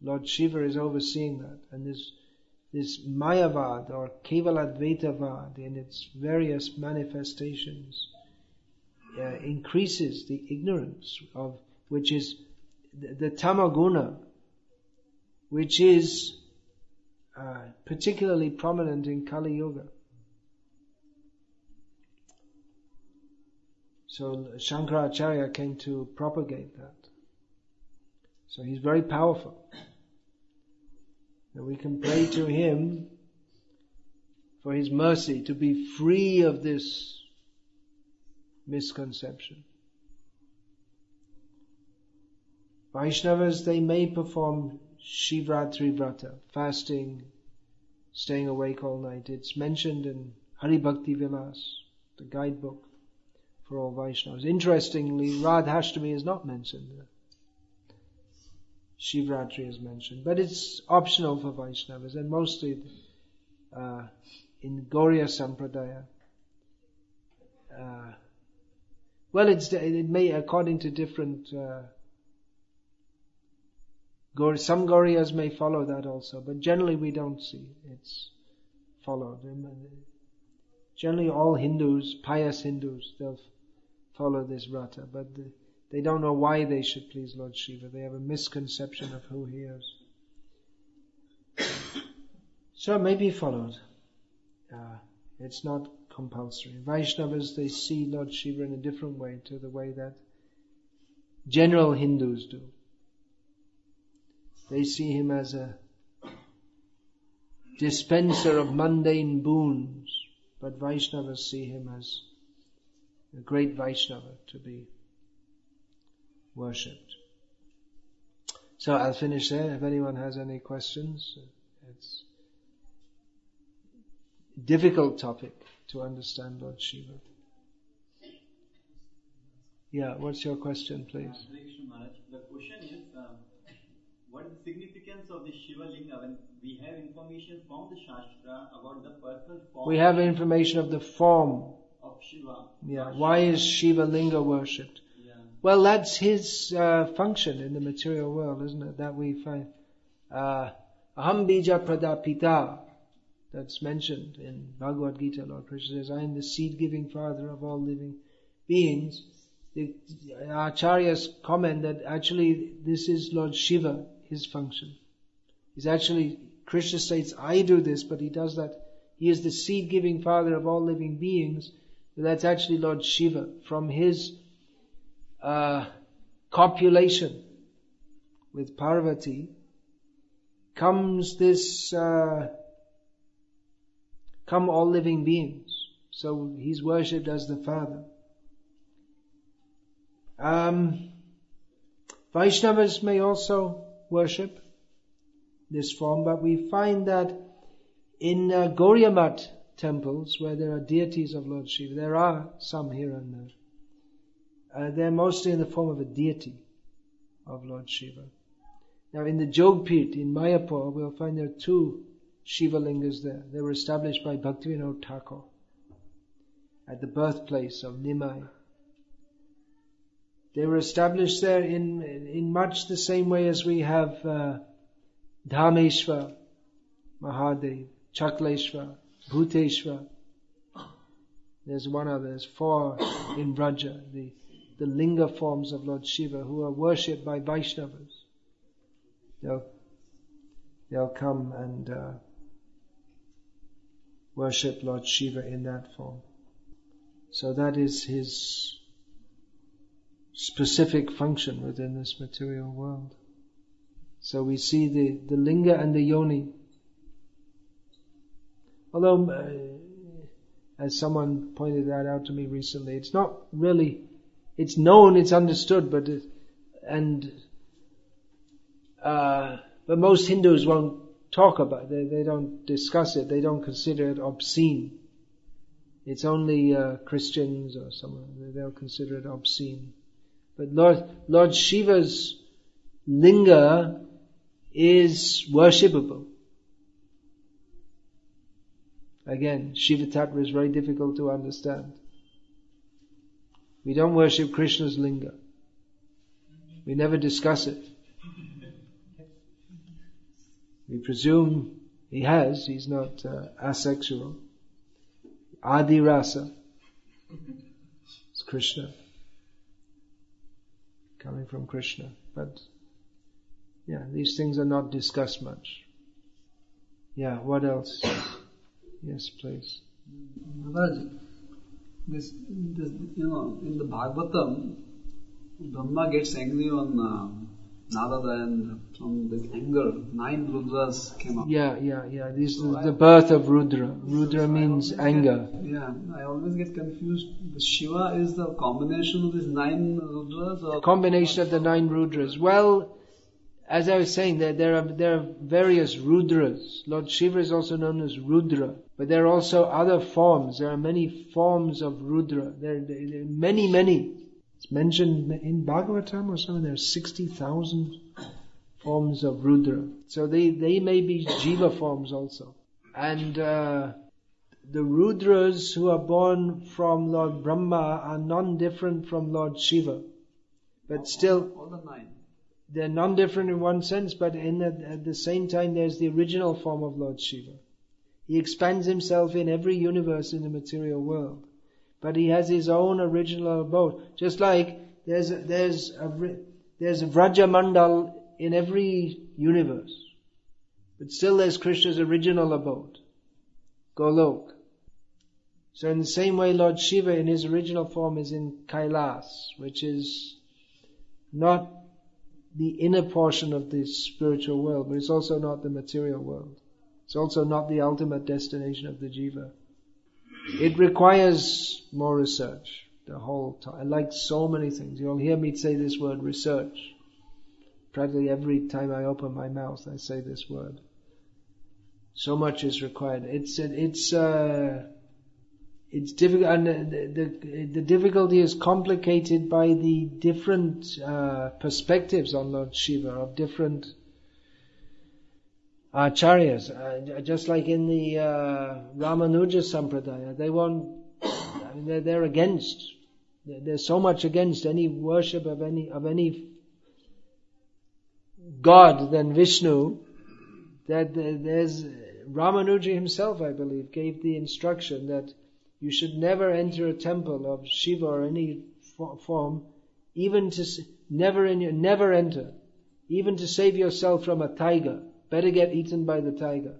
Lord Shiva is overseeing that. And this this Mayavad or Kevaladvaitavad in its various manifestations uh, increases the ignorance of which is the, the tamaguna, which is uh, particularly prominent in Kali Yuga. So Shankaracharya came to propagate that. So he's very powerful. And we can pray to Him for His mercy to be free of this misconception. Vaishnavas, they may perform Shivratri Vrata, fasting, staying awake all night. It's mentioned in Hari Bhakti Vilas, the guidebook for all Vaishnavas. Interestingly, Radhashtami is not mentioned there. Shivratri is mentioned, but it's optional for Vaishnavas and mostly uh, in Gauriya Sampradaya. Uh, well, it's it may according to different. Uh, some Gauriyas may follow that also, but generally we don't see it's followed. Generally, all Hindus, pious Hindus, they'll follow this rata, but the, they don't know why they should please Lord Shiva. They have a misconception of who he is. So it may be followed. Uh, it's not compulsory. Vaishnavas, they see Lord Shiva in a different way to the way that general Hindus do. They see him as a dispenser of mundane boons, but Vaishnavas see him as a great Vaishnava to be worshipped. So I'll finish there. If anyone has any questions, it's a difficult topic to understand Lord Shiva. Yeah, what's your question, please? The question is, uh, what is the significance of the Shiva Linga when we have information from the Shastra about the personal form? We have information of the form of Shiva. Yeah, why is Shiva Linga worshipped? Well, that's his uh, function in the material world, isn't it? That we find. Uh, Aham bija pradapita. That's mentioned in Bhagavad Gita. Lord Krishna says, I am the seed-giving father of all living beings. The Acharyas comment that actually this is Lord Shiva, his function. He's actually, Krishna states, I do this, but he does that. He is the seed-giving father of all living beings. That's actually Lord Shiva. From his uh, copulation with Parvati comes this, uh, come all living beings. So he's worshipped as the Father. Um, Vaishnavas may also worship this form, but we find that in uh, Gauriya temples, where there are deities of Lord Shiva, there are some here and there. Uh, they're mostly in the form of a deity of Lord Shiva. Now in the Jogpit in Mayapur, we'll find there are two Shiva lingas there. They were established by Bhaktivinoda Thakur at the birthplace of Nimai. They were established there in, in much the same way as we have uh, Dhameshwar, Mahadev, Chakleshwar, Bhuteshwar. There's one other, there's four in Vraja, the, the linga forms of Lord Shiva who are worshipped by Vaishnavas. They'll, they'll come and uh, worship Lord Shiva in that form. So that is his specific function within this material world. So we see the, the linga and the yoni. Although, uh, as someone pointed that out to me recently, it's not really, it's known, it's understood, but and uh, but most Hindus won't talk about it. They, they don't discuss it. They don't consider it obscene. It's only uh, Christians or someone they'll consider it obscene. But Lord Lord Shiva's linga is worshipable. Again, Shiva Tattva is very difficult to understand. We don't worship Krishna's linga. We never discuss it. We presume he has, he's not uh, asexual. Adi Rasa. It's Krishna. Coming from Krishna. But yeah, these things are not discussed much. Yeah, what else? Yes, please. This, this, you know, in the Bhagavatam, Brahma gets angry on uh, Narada and from the anger, nine Rudras came up. Yeah, yeah, yeah. This is the birth of Rudra. Rudra So means anger. Get, yeah, I always get confused. The Shiva is the combination of these nine Rudras or combination of the nine Rudras. Well, as I was saying, there, there are there are various Rudras. Lord Shiva is also known as Rudra, but there are also other forms. There are many forms of Rudra. There, there, there are many, many. It's mentioned in Bhagavatam or something. There are sixty thousand forms of Rudra. So they they may be Jiva forms also, and. Uh, the Rudras who are born from Lord Brahma are non-different from Lord Shiva. But still, all the nine. they're non-different in one sense, but in the, at the same time, there's the original form of Lord Shiva. He expands himself in every universe in the material world, but he has his own original abode. Just like there's a, there's a there's a Vraja Mandal in every universe, but still there's Krishna's original abode, Golok. So in the same way, Lord Shiva in his original form is in Kailas, which is not the inner portion of the spiritual world, but it's also not the material world. It's also not the ultimate destination of the jiva. It requires more research the whole time. Like so many things. You'll hear me say this word research. Practically every time I open my mouth, I say this word. So much is required. It's, it's, uh, it's difficult, and the, the, the difficulty is complicated by the different uh, perspectives on Lord Shiva of different acharyas. Uh, just like in the uh, Ramanuja Sampradaya, they won't. I mean, they're, against, they're against. There's so much against any worship of any of any god than Vishnu that there's Ramanuja himself, I believe, gave the instruction that you should never enter a temple of Shiva or any form, even to never in never enter, even to save yourself from a tiger. Better get eaten by the tiger.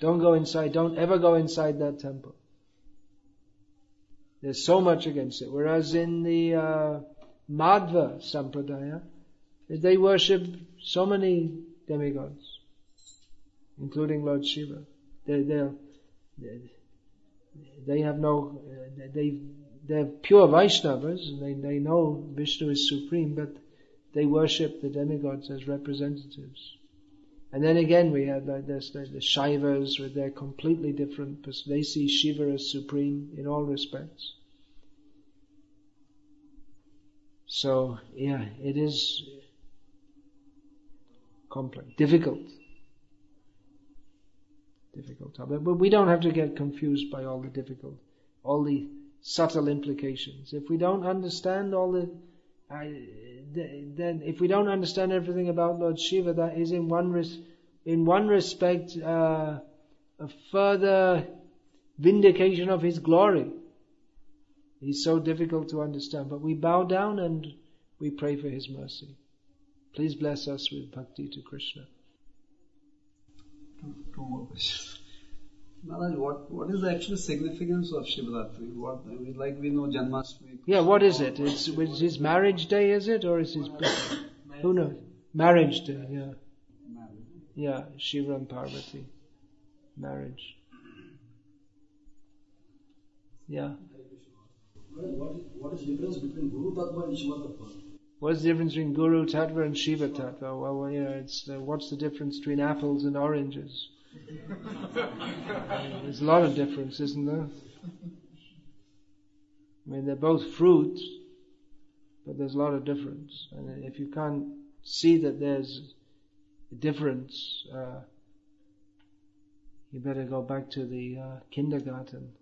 Don't go inside. Don't ever go inside that temple. There's so much against it. Whereas in the uh, Madhva Sampradaya, they worship so many demigods, including Lord Shiva. They, they're they have no, they, they're pure Vaishnavas, and they, they know Vishnu is supreme, but they worship the demigods as representatives. And then again we have like this, the, the Shaivas with their completely different, they see Shiva as supreme in all respects. So, yeah, it is complex, difficult difficult topic. But we don't have to get confused by all the difficult, all the subtle implications. If we don't understand all the, I, then if we don't understand everything about Lord Shiva, that is in one res, in one respect uh, a further vindication of His glory. He's so difficult to understand, but we bow down and we pray for His mercy. Please bless us with bhakti to Krishna. Maharaj, what, what is the actual significance of Shivaratri? What, I mean, like we know Janmashtami. Yeah, what is it? It's, it's his marriage day, is it? Or is his birthday? Who knows? Marriage day, yeah. Yeah, Shiva and Parvati. Marriage. Yeah. What, what is the difference between Guru Tattva and Shiva Tattva? What's the difference between Guru Tattva and Shiva Tattva? Well, well you know, it's uh, what's the difference between apples and oranges? There's a lot of difference, isn't there? I mean, they're both fruits, but there's a lot of difference. And if you can't see that there's a difference, uh, you better go back to the uh, kindergarten.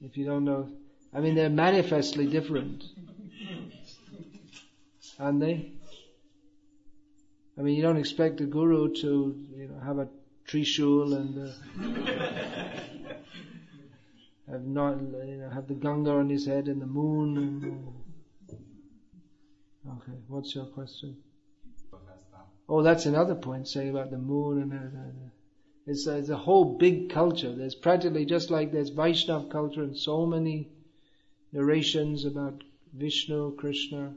If you don't know, I mean, they're manifestly different, aren't they? I mean, you don't expect a guru to, you know, have a trishul and uh, have not, you know, have the Ganga on his head and the moon. And, uh, okay, what's your question? Oh, that's another point. Say about the moon and uh, uh, it's, it's a whole big culture. There's practically just like there's Vaishnav culture and so many narrations about Vishnu, Krishna.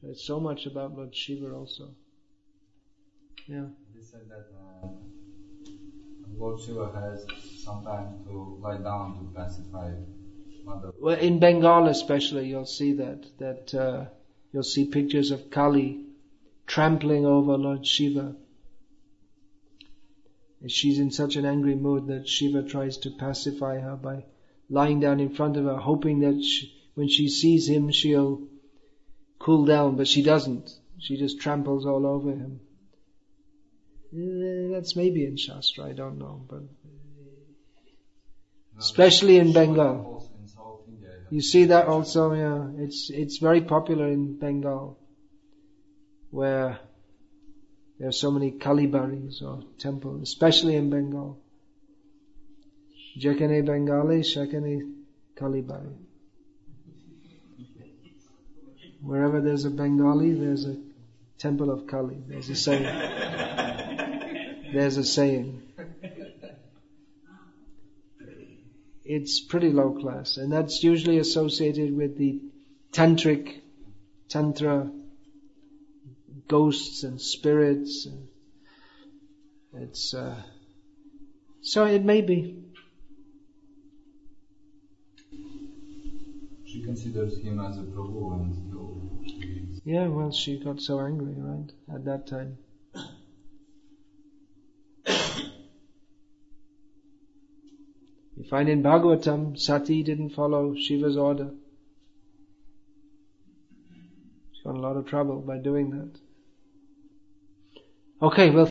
So it's so much about Lord Shiva also. Yeah. They said that uh, Lord Shiva has some time to lie down to pacify Mother. Well, in Bengal especially, you'll see that that uh, you'll see pictures of Kali trampling over Lord Shiva. And She's in such an angry mood that Shiva tries to pacify her by lying down in front of her, hoping that she, when she sees him, she'll cool down, but she doesn't. She just tramples all over him. Eh, That's maybe in Shastra, I don't know, but especially in Bengal. Also in South India. I have You see that also, yeah. It's it's very popular in Bengal, where there are so many Kalibaris or temples, especially in Bengal. Jekane Bengali, Shekane Kalibari. Wherever there's a Bengali, there's a temple of Kali. There's a saying. There's a saying. It's pretty low class, and that's usually associated with the tantric, tantra, ghosts and spirits. And It's uh, so it may be. She considers him as a Prabhu and Yeah, well, she got so angry, right, at that time. You find in Bhagavatam, Sati didn't follow Shiva's order. She got a lot of trouble by doing that. Okay, well.